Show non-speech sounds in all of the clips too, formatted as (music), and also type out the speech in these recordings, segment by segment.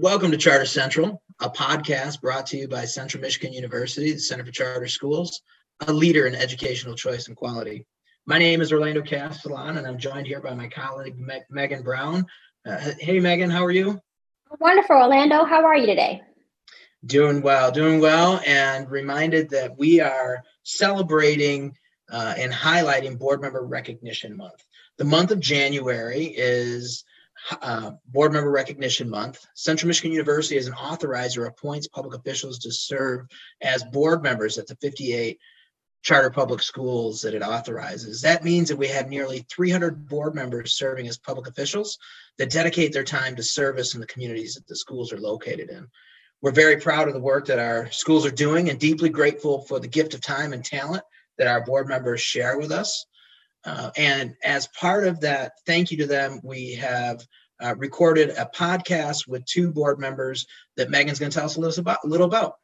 Welcome to Charter Central, a podcast brought to you by Central Michigan University, the Center for Charter Schools, a leader in educational choice and quality. My name is Orlando Castellan, and I'm joined here by my colleague Me- Megan Brown. Uh, hey, Megan, how are you? Wonderful, Orlando. How are you today? Doing well, doing well, and reminded that we are celebrating uh, and highlighting Board Member Recognition Month. The month of January is uh, Board Member Recognition Month. Central Michigan University, as an authorizer, appoints public officials to serve as board members at the 58 charter public schools that it authorizes. That means that we have nearly 300 board members serving as public officials that dedicate their time to service in the communities that the schools are located in. We're very proud of the work that our schools are doing and deeply grateful for the gift of time and talent that our board members share with us. Uh, and as part of that, thank you to them, we have uh, recorded a podcast with two board members that Megan's going to tell us a little about. A little about.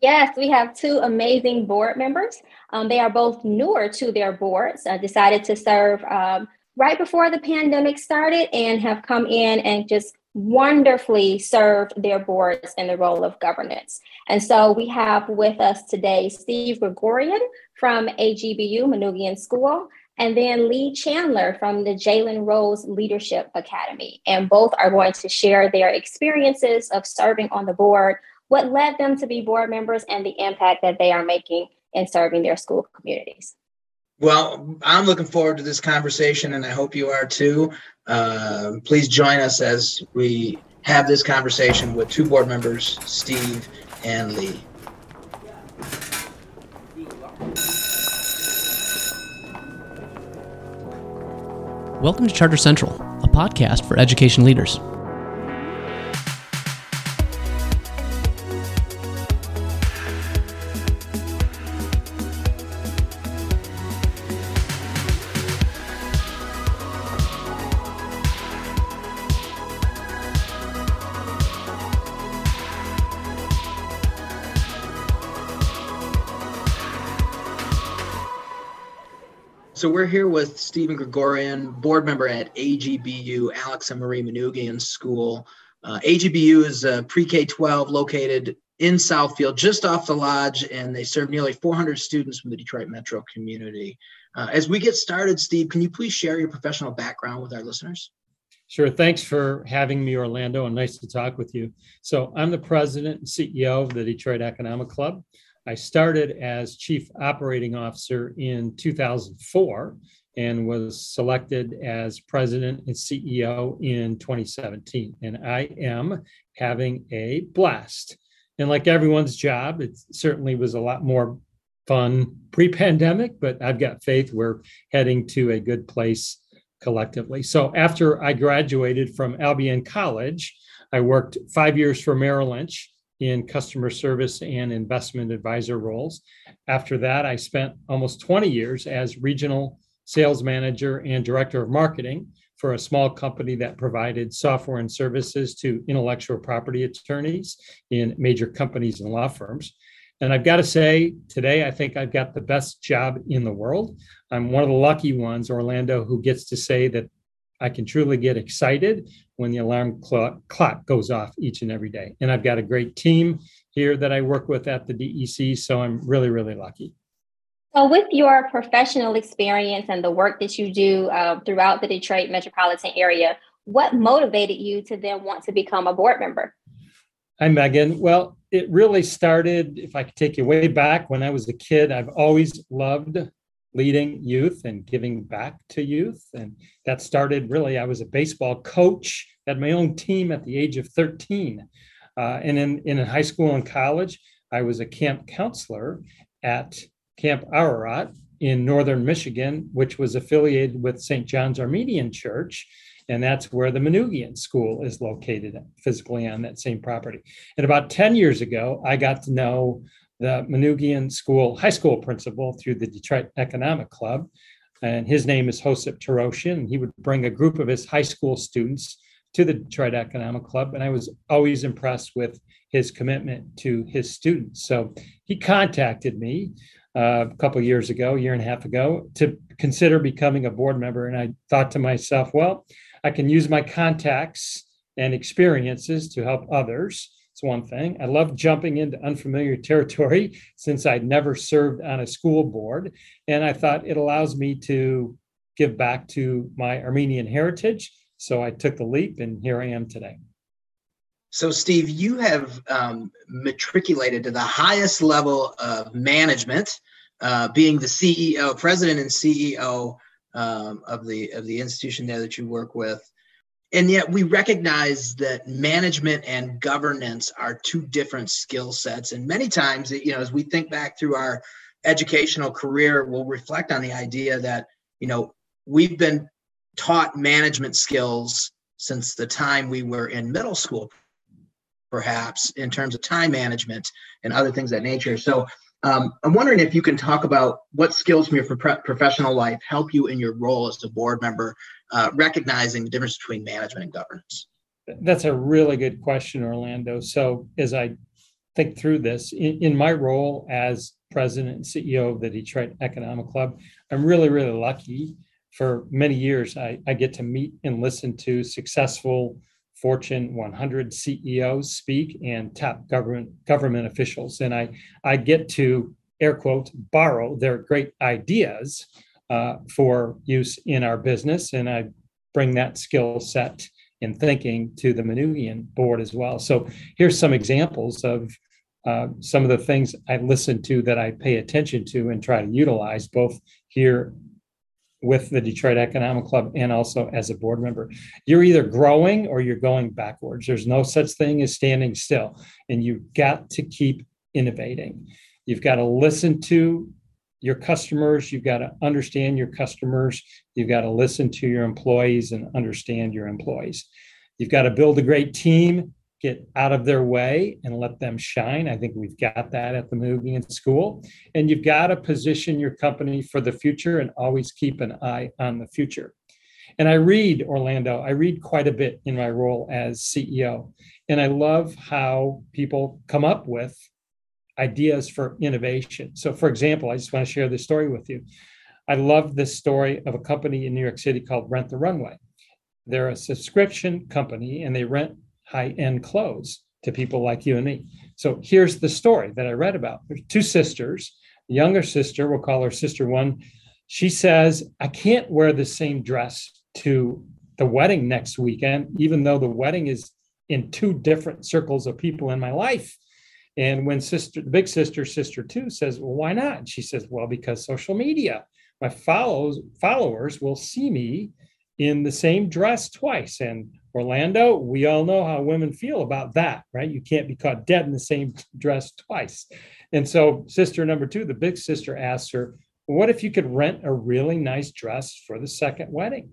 Yes, we have two amazing board members. Um, they are both newer to their boards, uh, decided to serve um, right before the pandemic started, and have come in and just wonderfully served their boards in the role of governance. And so we have with us today Steve Grigorian from AGBU Manoogian School, and then Lee Chandler from the Jalen Rose Leadership Academy. And both are going to share their experiences of serving on the board, what led them to be board members, and the impact that they are making in serving their school communities. Well, I'm looking forward to this conversation, and I hope you are too. Uh, please join us as we have this conversation with two board members, Steve and Lee. Welcome to Charter Central, a podcast for education leaders. So we're here with Stephen Grigorian, board member at AGBU, Alex and Marie Manoogian School. Uh, AGBU is a pre-K 12 located in Southfield, just off the lodge, and they serve nearly 400 students from the Detroit metro community. Uh, as we get started, Steve, can you please share your professional background with our listeners? Sure. Thanks for having me, Orlando, and nice to talk with you. So, I'm the president and CEO of the Detroit Economic Club. I started as chief operating officer in 2004 and was selected as president and CEO in 2017. And I am having a blast. And like everyone's job, it certainly was a lot more fun pre pandemic, but I've got faith we're heading to a good place collectively. So after I graduated from Albion College, I worked five years for Merrill Lynch in customer service and investment advisor roles. After that, I spent almost 20 years as regional sales manager and director of marketing for a small company that provided software and services to intellectual property attorneys in major companies and law firms. And I've got to say, today, I think I've got the best job in the world. I'm one of the lucky ones, Orlando, who gets to say that I can truly get excited when the alarm clock, clock goes off each and every day. And I've got a great team here that I work with at the DEC. So I'm really, really lucky. So, with your professional experience and the work that you do uh, throughout the Detroit metropolitan area, what motivated you to then want to become a board member? Hi, Megan. Well, it really started, if I could take you way back when I was a kid, I've always loved leading youth and giving back to youth. And that started really, I was a baseball coach, had my own team at the age of 13. Uh, and in, in high school and college, I was a camp counselor at Camp Ararat in northern Michigan, which was affiliated with St. John's Armenian Church. And that's where the Manoogian School is located physically on that same property. And about 10 years ago, I got to know the Manoogian School high school principal through the Detroit Economic Club. And his name is Hosep Torossian. He would bring a group of his high school students to the Detroit Economic Club. And I was always impressed with his commitment to his students. So he contacted me uh, a couple years ago, a year and a half ago, to consider becoming a board member. And I thought to myself, well, I can use my contacts and experiences to help others. It's one thing. I love jumping into unfamiliar territory (laughs) since I'd never served on a school board. And I thought it allows me to give back to my Armenian heritage. So I took the leap, and here I am today. So, Steve, you have um, matriculated to the highest level of management, uh, being the CEO, president, and CEO um, of the of the institution there that you work with. And yet, we recognize that management and governance are two different skill sets. And many times, you know, as we think back through our educational career, we'll reflect on the idea that you know we've been taught management skills since the time we were in middle school perhaps in terms of time management and other things that nature so um, i'm wondering if you can talk about what skills from your pro- professional life help you in your role as a board member uh, recognizing the difference between management and governance. That's a really good question orlando. So as i think through this in, in my role as president and ceo of the detroit economic club i'm really really lucky. For many years, I, I get to meet and listen to successful Fortune 100 CEOs speak and top government government officials, and I I get to air quote borrow their great ideas uh, for use in our business, and I bring that skill set in thinking to the Manoogian board as well. So here's some examples of uh, some of the things I listen to that I pay attention to and try to utilize both here with the Detroit Economic Club and also as a board member. You're either growing or you're going backwards. There's no such thing as standing still, and you've got to keep innovating. You've got to listen to your customers, you've got to understand your customers, you've got to listen to your employees and understand your employees. You've got to build a great team get out of their way and let them shine. I think we've got that at the Manoogian School. And you've got to position your company for the future and always keep an eye on the future. And I read Orlando, I read quite a bit in my role as CEO. And I love how people come up with ideas for innovation. So, for example, I just want to share this story with you. I love this story of a company in New York City called Rent the Runway. They're a subscription company and they rent high end clothes to people like you and me. So here's the story that I read about. There's two sisters. The younger sister, we'll call her sister one. She says, I can't wear the same dress to the wedding next weekend, even though the wedding is in two different circles of people in my life. And when sister, the big sister, sister two says, Well, why not? And she says, Well, because social media. My follows followers will see me in the same dress twice. And Orlando, we all know how women feel about that, right? You can't be caught dead in the same dress twice. And so, sister number two, the big sister asks her, What if you could rent a really nice dress for the second wedding?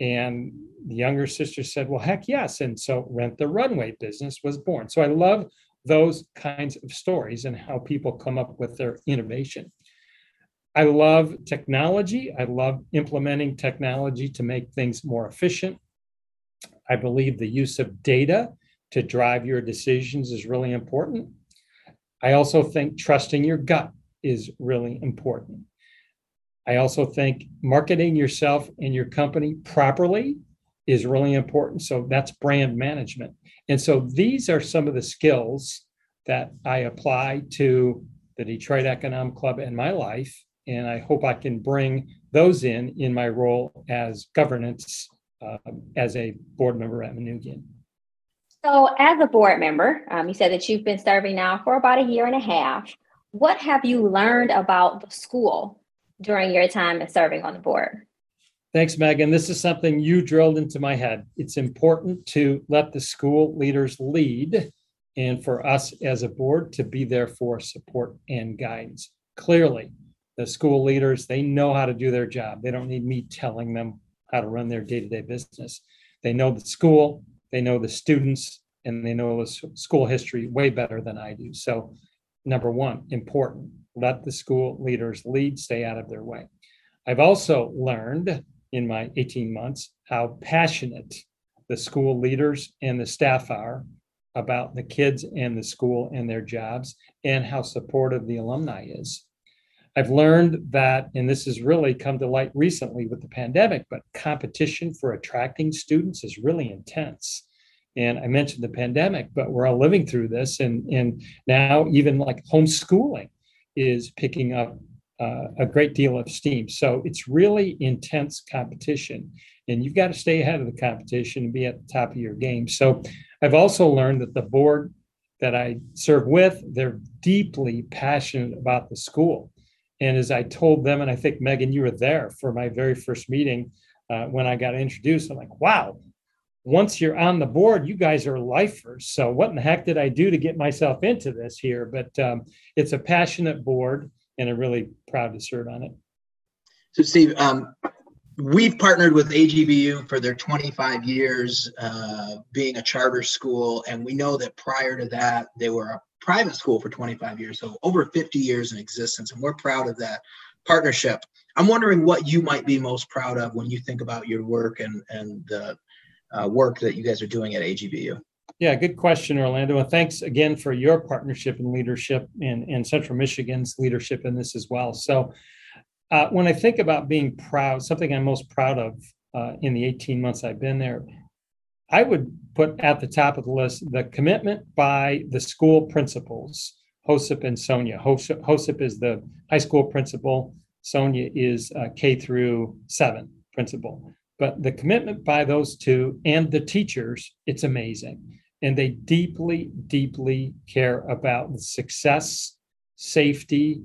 And the younger sister said, Well, heck yes. And so, Rent the Runway business was born. So, I love those kinds of stories and how people come up with their innovation. I love technology. I love implementing technology to make things more efficient, I believe the use of data to drive your decisions is really important. I also think trusting your gut is really important. I also think marketing yourself and your company properly is really important. So that's brand management. And so these are some of the skills that I apply to the Detroit Economic Club in my life. And I hope I can bring those in in my role as governance um, as a board member at Manoogian. So, as a board member, um, you said that you've been serving now for about a year and a half. What have you learned about the school during your time as serving on the board? Thanks, Megan. This is something you drilled into my head. It's important to let the school leaders lead and for us as a board to be there for support and guidance. Clearly, the school leaders, they know how to do their job. They don't need me telling them how to run their day-to-day business. They know the school, they know the students, and they know the school history way better than I do. So, number one, important. Let the school leaders lead, stay out of their way. I've also learned in my 18 months how passionate the school leaders and the staff are about the kids and the school and their jobs and how supportive the alumni is. I've learned that, and this has really come to light recently with the pandemic, but competition for attracting students is really intense. And I mentioned the pandemic, but we're all living through this. And, and now, even like homeschooling is picking up uh, a great deal of steam. So it's really intense competition. And you've got to stay ahead of the competition and be at the top of your game. So I've also learned that the board that I serve with, they're deeply passionate about the school. And as I told them, and I think Megan, you were there for my very first meeting uh, when I got introduced, I'm like, wow, once you're on the board, you guys are lifers. So what in the heck did I do to get myself into this here? But um, it's a passionate board, and I'm really proud to serve on it. So, Steve, um, we've partnered with AGBU for their 25 years uh, being a charter school, and we know that prior to that, they were a private school for 25 years, so over 50 years in existence, and we're proud of that partnership. I'm wondering what you might be most proud of when you think about your work and and the uh, work that you guys are doing at AGBU? Yeah, good question, Orlando. And thanks again for your partnership and leadership in, in Central Michigan's leadership in this as well. So, uh, when I think about being proud, something I'm most proud of uh, in the 18 months I've been there, I would put at the top of the list the commitment by the school principals, Hosep and Sonia. Hosep is the high school principal, Sonia is uh, K through seven principal. But the commitment by those two and the teachers, it's amazing. And they deeply, deeply care about the success, safety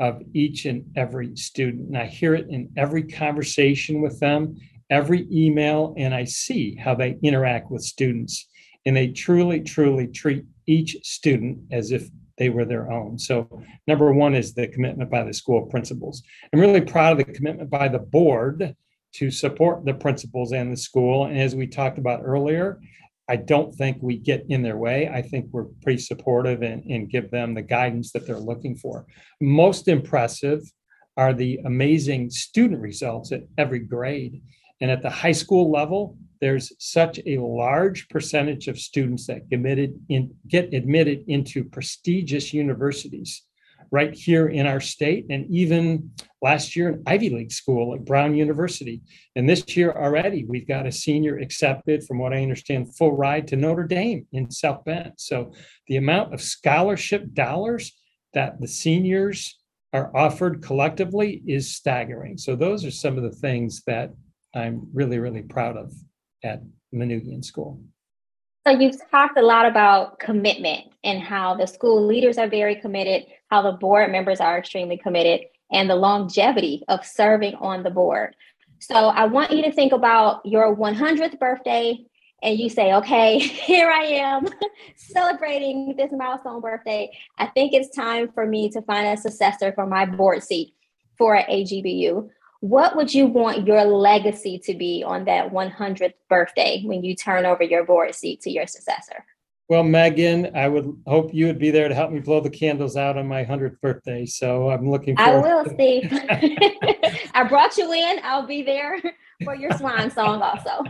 of each and every student. And I hear it in every conversation with them, every email, and I see how they interact with students. And they truly, truly treat each student as if they were their own. So, number one is the commitment by the school principals. I'm really proud of the commitment by the board to support the principals and the school. And as we talked about earlier, I don't think we get in their way. I think we're pretty supportive and, and give them the guidance that they're looking for. Most impressive are the amazing student results at every grade. And at the high school level, there's such a large percentage of students that committed in, get admitted into prestigious universities right here in our state, and even last year an Ivy League school at Brown University. And this year already, we've got a senior accepted, from what I understand, full ride to Notre Dame in South Bend. So the amount of scholarship dollars that the seniors are offered collectively is staggering. So those are some of the things that I'm really, really proud of at Manoogian School. So you've talked a lot about commitment and how the school leaders are very committed, how the board members are extremely committed, and the longevity of serving on the board. So I want you to think about your 100th birthday and you say, okay, (laughs) here I am (laughs) celebrating this milestone birthday. I think it's time for me to find a successor for my board seat for AGBU what would you want your legacy to be on that 100th birthday when you turn over your board seat to your successor? Well, Megan, I would hope you would be there to help me blow the candles out on my 100th birthday. So I'm looking forward. I will, Steve. (laughs) I brought you in. I'll be there for your swan song also.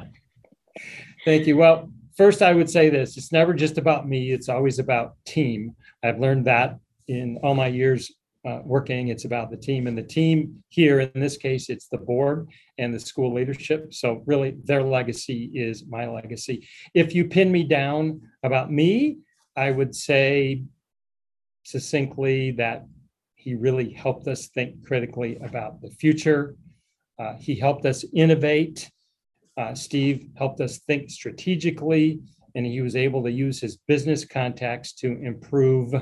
Thank you. Well, first, I would say this it's never just about me, it's always about team. I've learned that in all my years uh, working. It's about the team and the team here. In this case, it's the board and the school leadership. So really, their legacy is my legacy. If you pin me down about me, I would say succinctly that he really helped us think critically about the future. Uh, he helped us innovate. Uh, Steve helped us think strategically, and he was able to use his business contacts to improve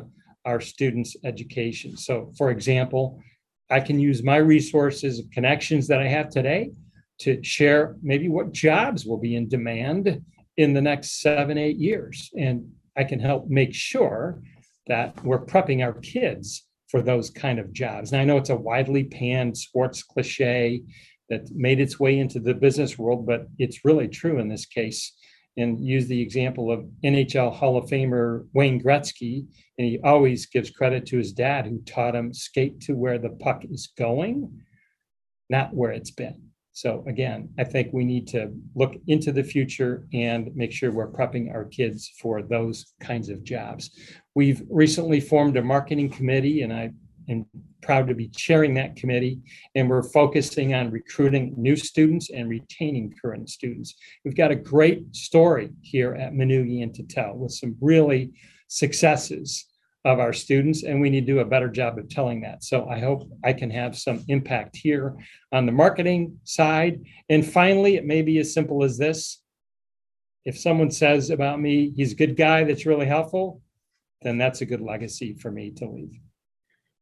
our students' education. So, for example, I can use my resources, connections that I have today to share maybe what jobs will be in demand in the next seven, eight years. And I can help make sure that we're prepping our kids for those kind of jobs. And I know it's a widely panned sports cliche that made its way into the business world, but it's really true in this case and use the example of NHL Hall of Famer Wayne Gretzky. And he always gives credit to his dad, who taught him skate to where the puck is going, not where it's been. So, again, I think we need to look into the future and make sure we're prepping our kids for those kinds of jobs. We've recently formed a marketing committee, and I and proud to be chairing that committee. And we're focusing on recruiting new students and retaining current students. We've got a great story here at Manoogian to tell with some really successes of our students, and we need to do a better job of telling that. So I hope I can have some impact here on the marketing side. And finally, it may be as simple as this. If someone says about me, he's a good guy that's really helpful, then that's a good legacy for me to leave.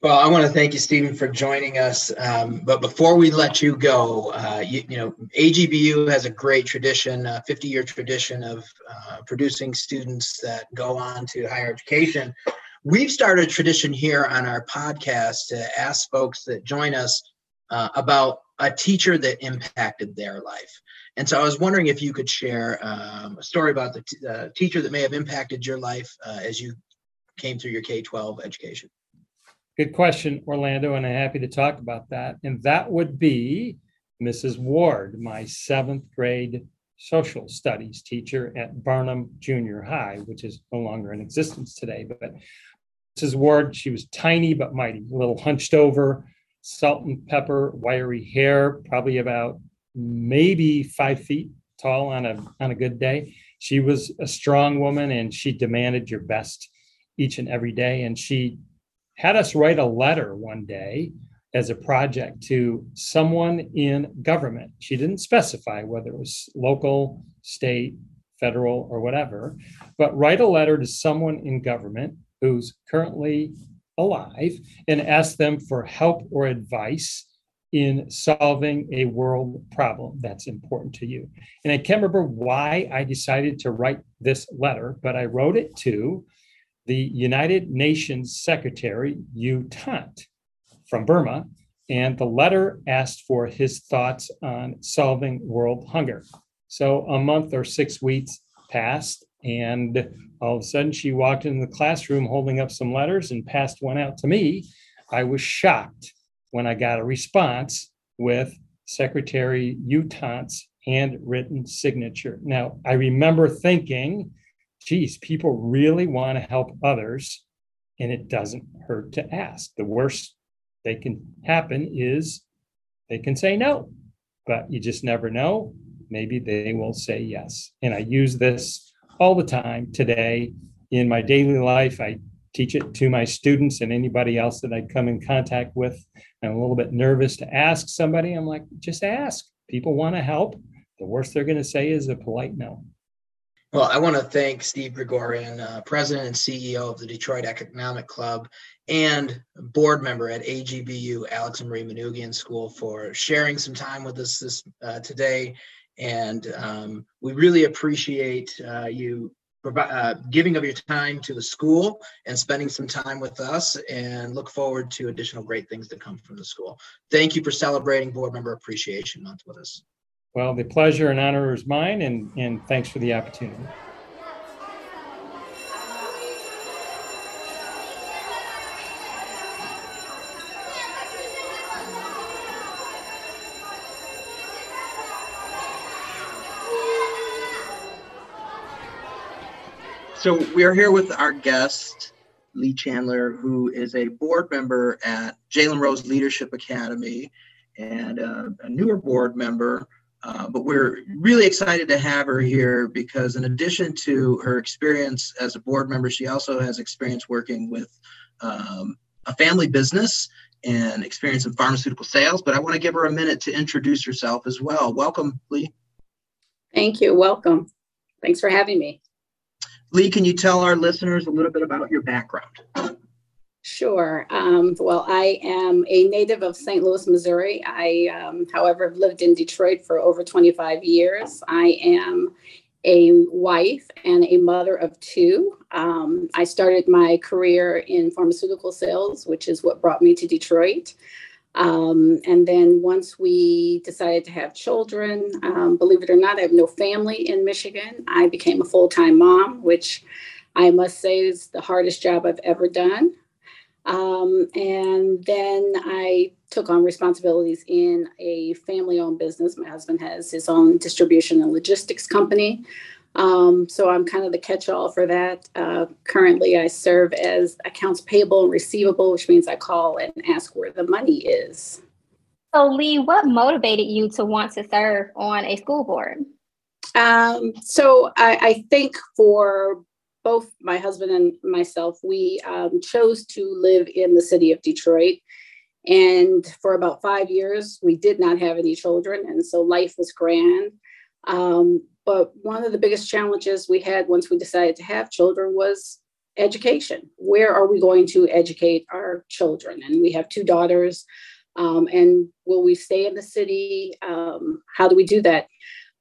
Well, I want to thank you, Stephen, for joining us. Um, but before we let you go, uh, you, you, know, AGBU has a great tradition, a 50 year tradition of uh, producing students that go on to higher education. We've started a tradition here on our podcast to ask folks that join us uh, about a teacher that impacted their life. And so I was wondering if you could share um, a story about the t- uh, teacher that may have impacted your life uh, as you came through your K 12 education. Good question, Orlando, and I'm happy to talk about that. And that would be Mrs. Ward, my seventh grade social studies teacher at Barnum Junior High, which is no longer in existence today. But Mrs. Ward, she was tiny but mighty, a little hunched over, salt and pepper, wiry hair, probably about maybe five feet tall on a on a good day. She was a strong woman and she demanded your best each and every day. And she had us write a letter one day as a project to someone in government. She didn't specify whether it was local, state, federal, or whatever, but write a letter to someone in government who's currently alive and ask them for help or advice in solving a world problem that's important to you. And I can't remember why I decided to write this letter, but I wrote it to the United Nations Secretary, U Thant, from Burma, and the letter asked for his thoughts on solving world hunger. So a month or six weeks passed, and all of a sudden she walked into the classroom holding up some letters and passed one out to me. I was shocked when I got a response with Secretary U Thant's handwritten signature. Now, I remember thinking, geez, people really want to help others, and it doesn't hurt to ask. The worst they can happen is they can say no, but you just never know. Maybe they will say yes. And I use this all the time today in my daily life. I teach it to my students and anybody else that I come in contact with. I'm a little bit nervous to ask somebody. I'm like, just ask. People want to help. The worst they're going to say is a polite no. Well, I want to thank Steve Grigorian, uh, President and CEO of the Detroit Economic Club and board member at AGBU Alex and Marie Manoogian School for sharing some time with us this uh, today. And um, we really appreciate uh, you uh, giving of your time to the school and spending some time with us and look forward to additional great things that come from the school. Thank you for celebrating Board Member Appreciation Month with us. Well, the pleasure and honor is mine, and, and thanks for the opportunity. So we are here with our guest, Lee Chandler, who is a board member at Jalen Rose Leadership Academy and uh, a newer board member uh, but we're really excited to have her here because, in addition to her experience as a board member, she also has experience working with um, a family business and experience in pharmaceutical sales. But I want to give her a minute to introduce herself as well. Welcome, Lee. Thank you. Welcome. Thanks for having me. Lee, can you tell our listeners a little bit about your background? Sure. Um, well, I am a native of St. Louis, Missouri. I, um, however, have lived in Detroit for over 25 years. I am a wife and a mother of two. Um, I started my career in pharmaceutical sales, which is what brought me to Detroit. Um, and then once we decided to have children, um, believe it or not, I have no family in Michigan. I became a full time mom, which I must say is the hardest job I've ever done. Um, and then I took on responsibilities in a family owned business. My husband has his own distribution and logistics company. Um, so I'm kind of the catch-all for that. Uh, currently, I serve as accounts payable and receivable, which means I call and ask where the money is. So, Lee, what motivated you to want to serve on a school board? Um, so I, I, think for both my husband and myself, we um, chose to live in the city of Detroit. And for about five years, we did not have any children. And so life was grand. Um, but one of the biggest challenges we had once we decided to have children was education. Where are we going to educate our children? And we have two daughters. Um, and will we stay in the city? Um, how do we do that?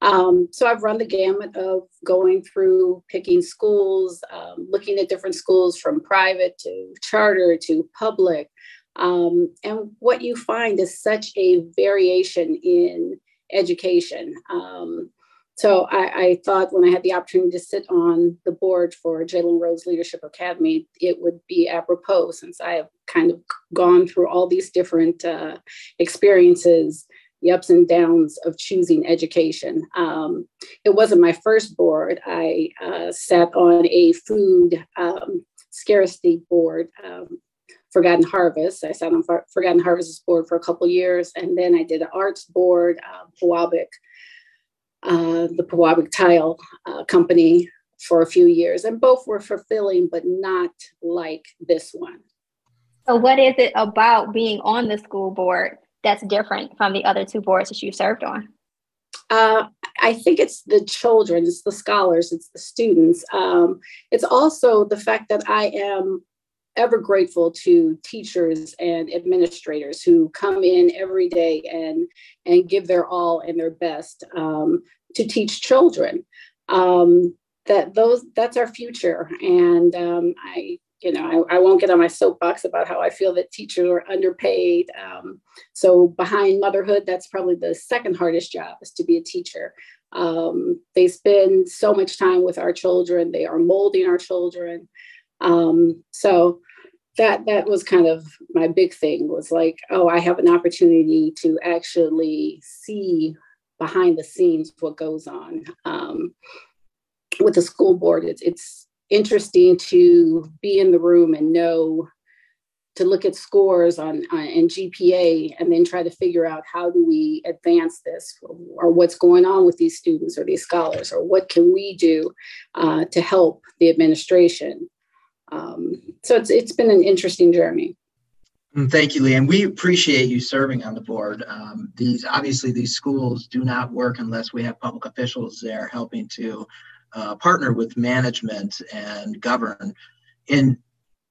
Um, so I've run the gamut of going through picking schools, um, looking at different schools from private to charter to public. Um, and what you find is such a variation in education. Um, so I, I, thought when I had the opportunity to sit on the board for Jalen Rose Leadership Academy, it would be apropos since I have kind of gone through all these different uh, experiences the ups and downs of choosing education. Um, it wasn't my first board. I uh, sat on a food um, scarcity board, um, Forgotten Harvest. I sat on Forgotten Harvest's board for a couple years, and then I did an arts board, uh, uh, the Pewabic Tile uh, Company for a few years, and both were fulfilling, but not like this one. So, what is it about being on the school board that's different from the other two boards that you served on? Uh, I think it's the children, it's the scholars, it's the students. Um, it's also the fact that I am ever grateful to teachers and administrators who come in every day and and give their all and their best um, to teach children. Um, that those that's our future, and um, I you know, I, I, won't get on my soapbox about how I feel that teachers are underpaid. Um, so behind motherhood, that's probably the second hardest job is to be a teacher. Um, they spend so much time with our children. They are molding our children. Um, so that that was kind of my big thing was like, oh, I have an opportunity to actually see behind the scenes what goes on. Um, with the school board, it's it's interesting to be in the room and know to look at scores on, on and GPA and then try to figure out how do we advance this or what's going on with these students or these scholars or what can we do uh, to help the administration. Um, so it's it's been an interesting journey. Mm, thank you, Lee, and we appreciate you serving on the board. Um, these obviously these schools do not work unless we have public officials there helping to uh, partner with management and govern. And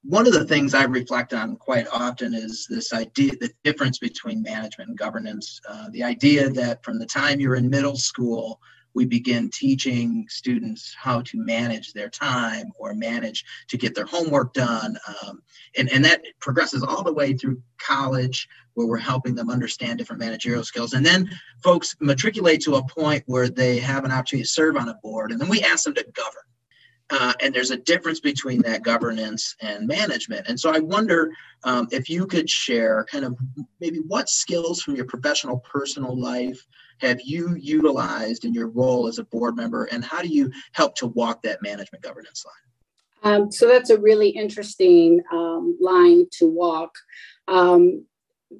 one of the things I reflect on quite often is this idea, the difference between management and governance. Uh, the idea that from the time you're in middle school, we begin teaching students how to manage their time or manage to get their homework done. Um, and, and that progresses all the way through college, where we're helping them understand different managerial skills. And then folks matriculate to a point where they have an opportunity to serve on a board, and then we ask them to govern. Uh, and there's a difference between that governance and management. And so I wonder um, if you could share kind of maybe what skills from your professional personal life have you utilized in your role as a board member, and how do you help to walk that management governance line? Um, so that's a really interesting um, line to walk. Um,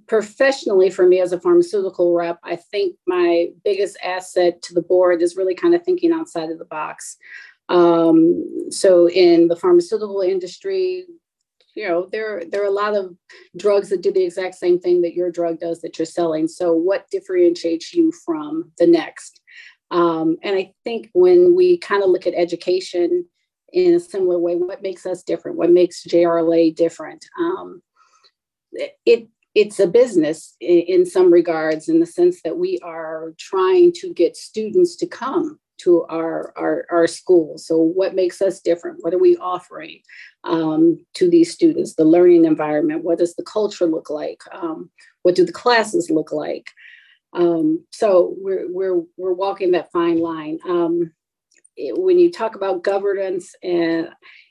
professionally, for me as a pharmaceutical rep, I think my biggest asset to the board is really kind of thinking outside of the box. Um, so in the pharmaceutical industry, you know there there are a lot of drugs that do the exact same thing that your drug does that you're selling. So what differentiates you from the next? Um, and i think when we kind of look at education in a similar way what makes us different? What makes jrla different? Um, it it's a business in, in some regards in the sense that we are trying to get students to come to our, our, our schools. So, what makes us different? What are we offering um, to these students? The learning environment, what does the culture look like? Um, what do the classes look like? Um, so, we're, we're, we're walking that fine line. Um, it, when you talk about governance, and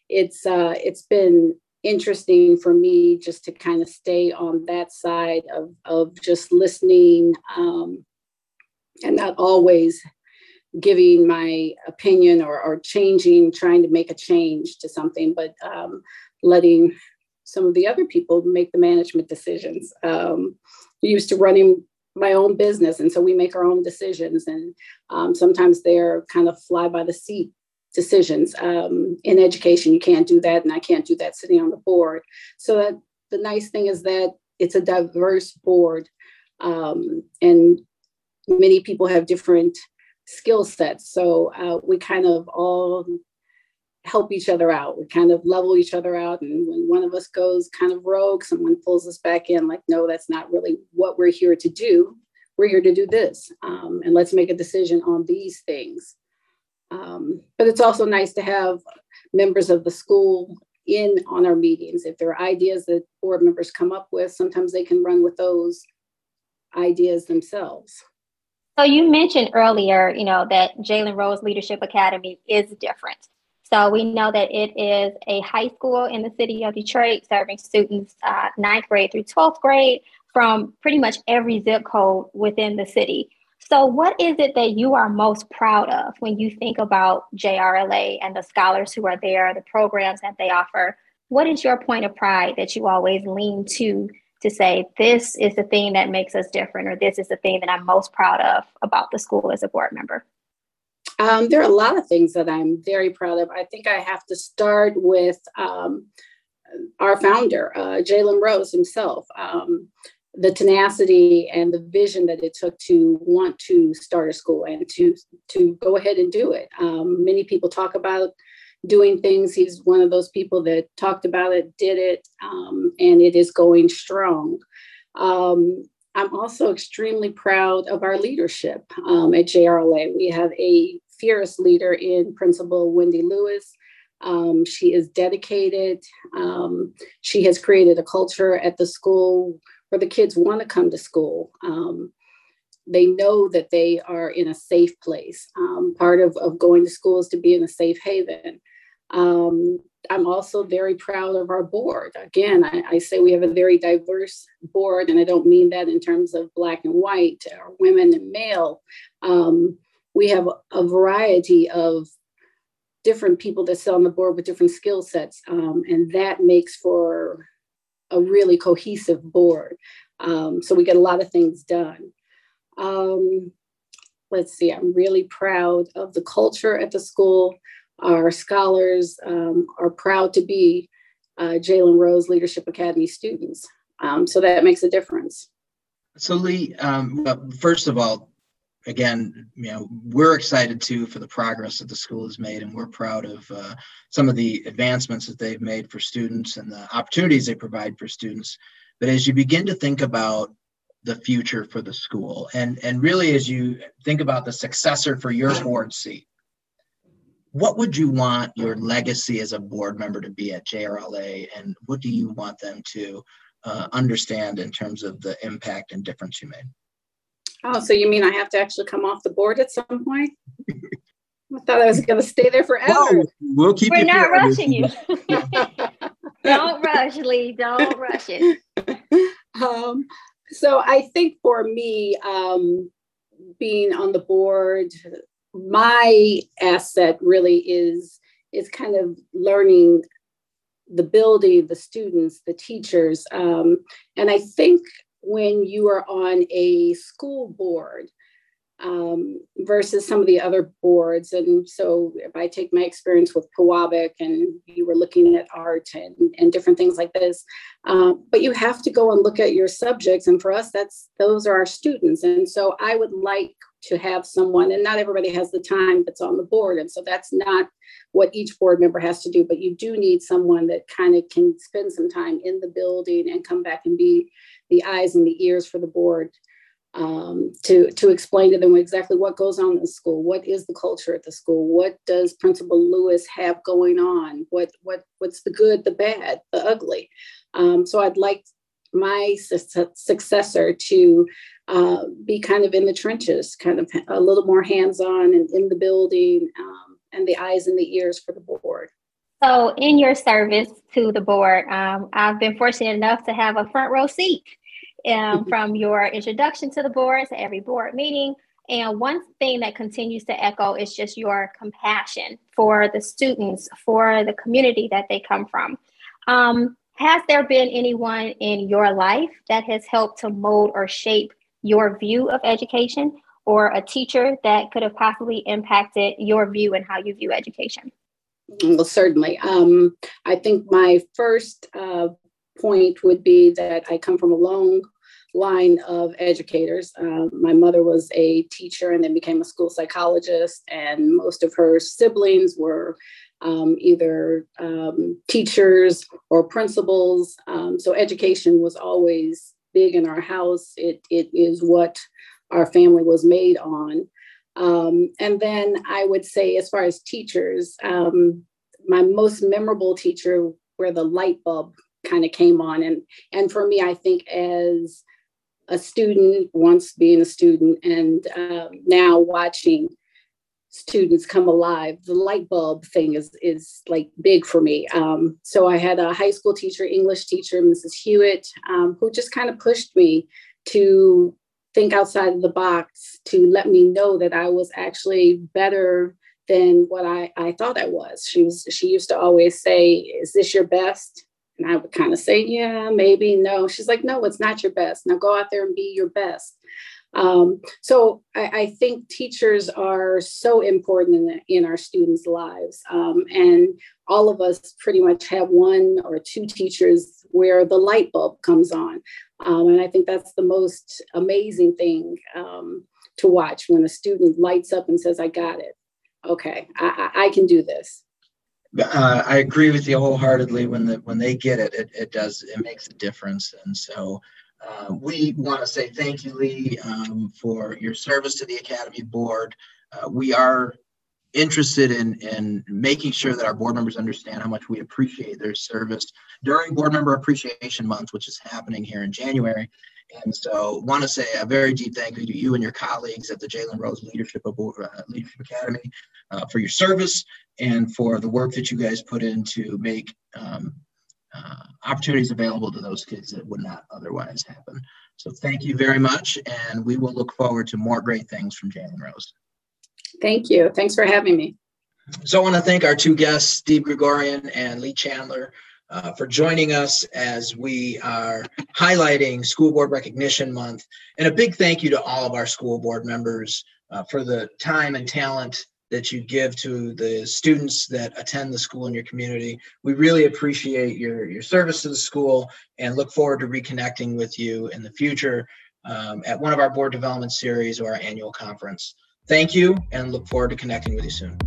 it's, uh, it's been interesting for me just to kind of stay on that side of, of just listening um, and not always giving my opinion or, or changing, trying to make a change to something, but um, letting some of the other people make the management decisions. Um, used to running my own business, and so we make our own decisions, and um, sometimes they're kind of fly by the seat decisions. Um, in education, you can't do that, and I can't do that sitting on the board. So that the nice thing is that it's a diverse board, um, and many people have different skill sets. So uh, we kind of all help each other out. We kind of level each other out. And when one of us goes kind of rogue, someone pulls us back in, like, no, that's not really what we're here to do. We're here to do this. Um, and let's make a decision on these things. Um, but it's also nice to have members of the school in on our meetings. If there are ideas that board members come up with, sometimes they can run with those ideas themselves. So you mentioned earlier, you know, that Jalen Rose Leadership Academy is different. So we know that it is a high school in the city of Detroit serving students uh, ninth grade through 12th grade from pretty much every zip code within the city. So, what is it that you are most proud of when you think about JRLA and the scholars who are there, the programs that they offer? What is your point of pride that you always lean to to say, this is the thing that makes us different, or this is the thing that I'm most proud of about the school as a board member? Um, there are a lot of things that I'm very proud of. I think I have to start with um, our founder, uh, Jalen Rose himself. Um, the tenacity and the vision that it took to want to start a school and to to go ahead and do it. Um, many people talk about doing things. He's one of those people that talked about it, did it, um, and it is going strong. Um, I'm also extremely proud of our leadership um, at JRLA. We have a fierce leader in Principal Wendy Lewis. Um, she is dedicated. Um, she has created a culture at the school where the kids want to come to school. Um, they know that they are in a safe place. Um, part of, of going to school is to be in a safe haven. Um, I'm also very proud of our board. Again, I, I, say we have a very diverse board, and I don't mean that in terms of black and white or women and male. Um, we have a variety of different people that sit on the board with different skill sets, um, and that makes for a really cohesive board. Um, so we get a lot of things done. Um, let's see, I'm really proud of the culture at the school. Our scholars um, are proud to be uh, Jalen Rose Leadership Academy students. Um, so that makes a difference. So, Lee, um, first of all, again, you know, we're excited too for the progress that the school has made, and we're proud of uh, some of the advancements that they've made for students and the opportunities they provide for students. But as you begin to think about the future for the school, and and really as you think about the successor for your board seat, what would you want your legacy as a board member to be at JRLA, and what do you want them to uh, understand in terms of the impact and difference you made? Oh, so you mean I have to actually come off the board at some point? (laughs) I thought I was going to stay there forever. Well, we'll keep We're not rushing you. (laughs) don't rush, Lee. Don't rush it. (laughs) Um, so I think for me, um, being on the board, my asset really is is kind of learning the building, the students, the teachers, um, and I think when you are on a school board um, versus some of the other boards. And so if I take my experience with Pewabic and you were looking at art and, and different things like this, um, but you have to go and look at your subjects. And for us, that's those are our students. And so I would like to have someone, and not everybody has the time that's on the board. And so that's not what each board member has to do, but you do need someone that kind of can spend some time in the building and come back and be the eyes and the ears for the board um, to to explain to them exactly what goes on in the school, what is the culture at the school, what does Principal Lewis have going on, what what what's the good, the bad, the ugly. Um, so I'd like my su- successor to uh, be kind of in the trenches, kind of a little more hands-on and in the building, um, and the eyes and the ears for the board. So, in your service to the board, um, I've been fortunate enough to have a front row seat um, from your introduction to the board to every board meeting And one thing that continues to echo is just your compassion for the students, for the community that they come from. Um, has there been anyone in your life that has helped to mold or shape your view of education, or a teacher that could have possibly impacted your view and how you view education? Well, certainly. Um, I think my first uh, point would be that I come from a long line of educators. Uh, my mother was a teacher and then became a school psychologist, and most of her siblings were um, either um, teachers or principals. Um, so education was always big in our house. It, it is what our family was made on. Um, and then I would say, as far as teachers, um, my most memorable teacher where the light bulb kind of came on. And, and for me, I think as a student, once being a student, and um, now watching students come alive, the light bulb thing is is like big for me. Um, so I had a high school teacher, English teacher, Mrs. Hewitt, um, who just kind of pushed me to think outside of the box, to let me know that I was actually better than what I, I thought I was. She was she used to always say, "Is this your best?" And I would kind of say, yeah, maybe, no. She's like, no, it's not your best. Now go out there and be your best. Um, so I, I, think teachers are so important in, the, in our students' lives. Um, and all of us pretty much have one or two teachers where the light bulb comes on. Um, and I think that's the most amazing thing um, to watch when a student lights up and says, I got it. Okay, I, I, can do this uh, I agree with you wholeheartedly. When the when they get it, it, it does it makes a difference. And so uh, we want to say thank you, Lee, um, for your service to the Academy Board. Uh, we are interested in in making sure that our board members understand how much we appreciate their service during Board Member Appreciation Month, which is happening here in January. And so, want to say a very deep thank you to you and your colleagues at the Jalen Rose Leadership, uh, Leadership Academy uh, for your service and for the work that you guys put in to make um, uh, opportunities available to those kids that would not otherwise happen. So, thank you very much, and we will look forward to more great things from Jalen Rose. Thank you. Thanks for having me. So, I want to thank our two guests, Steve Grigorian and Lee Chandler uh, for joining us as we are highlighting School Board Recognition Month. And a big thank you to all of our school board members uh, for the time and talent that you give to the students that attend the school in your community. We really appreciate your, your service to the school and look forward to reconnecting with you in the future um, at one of our board development series or our annual conference. Thank you and look forward to connecting with you soon.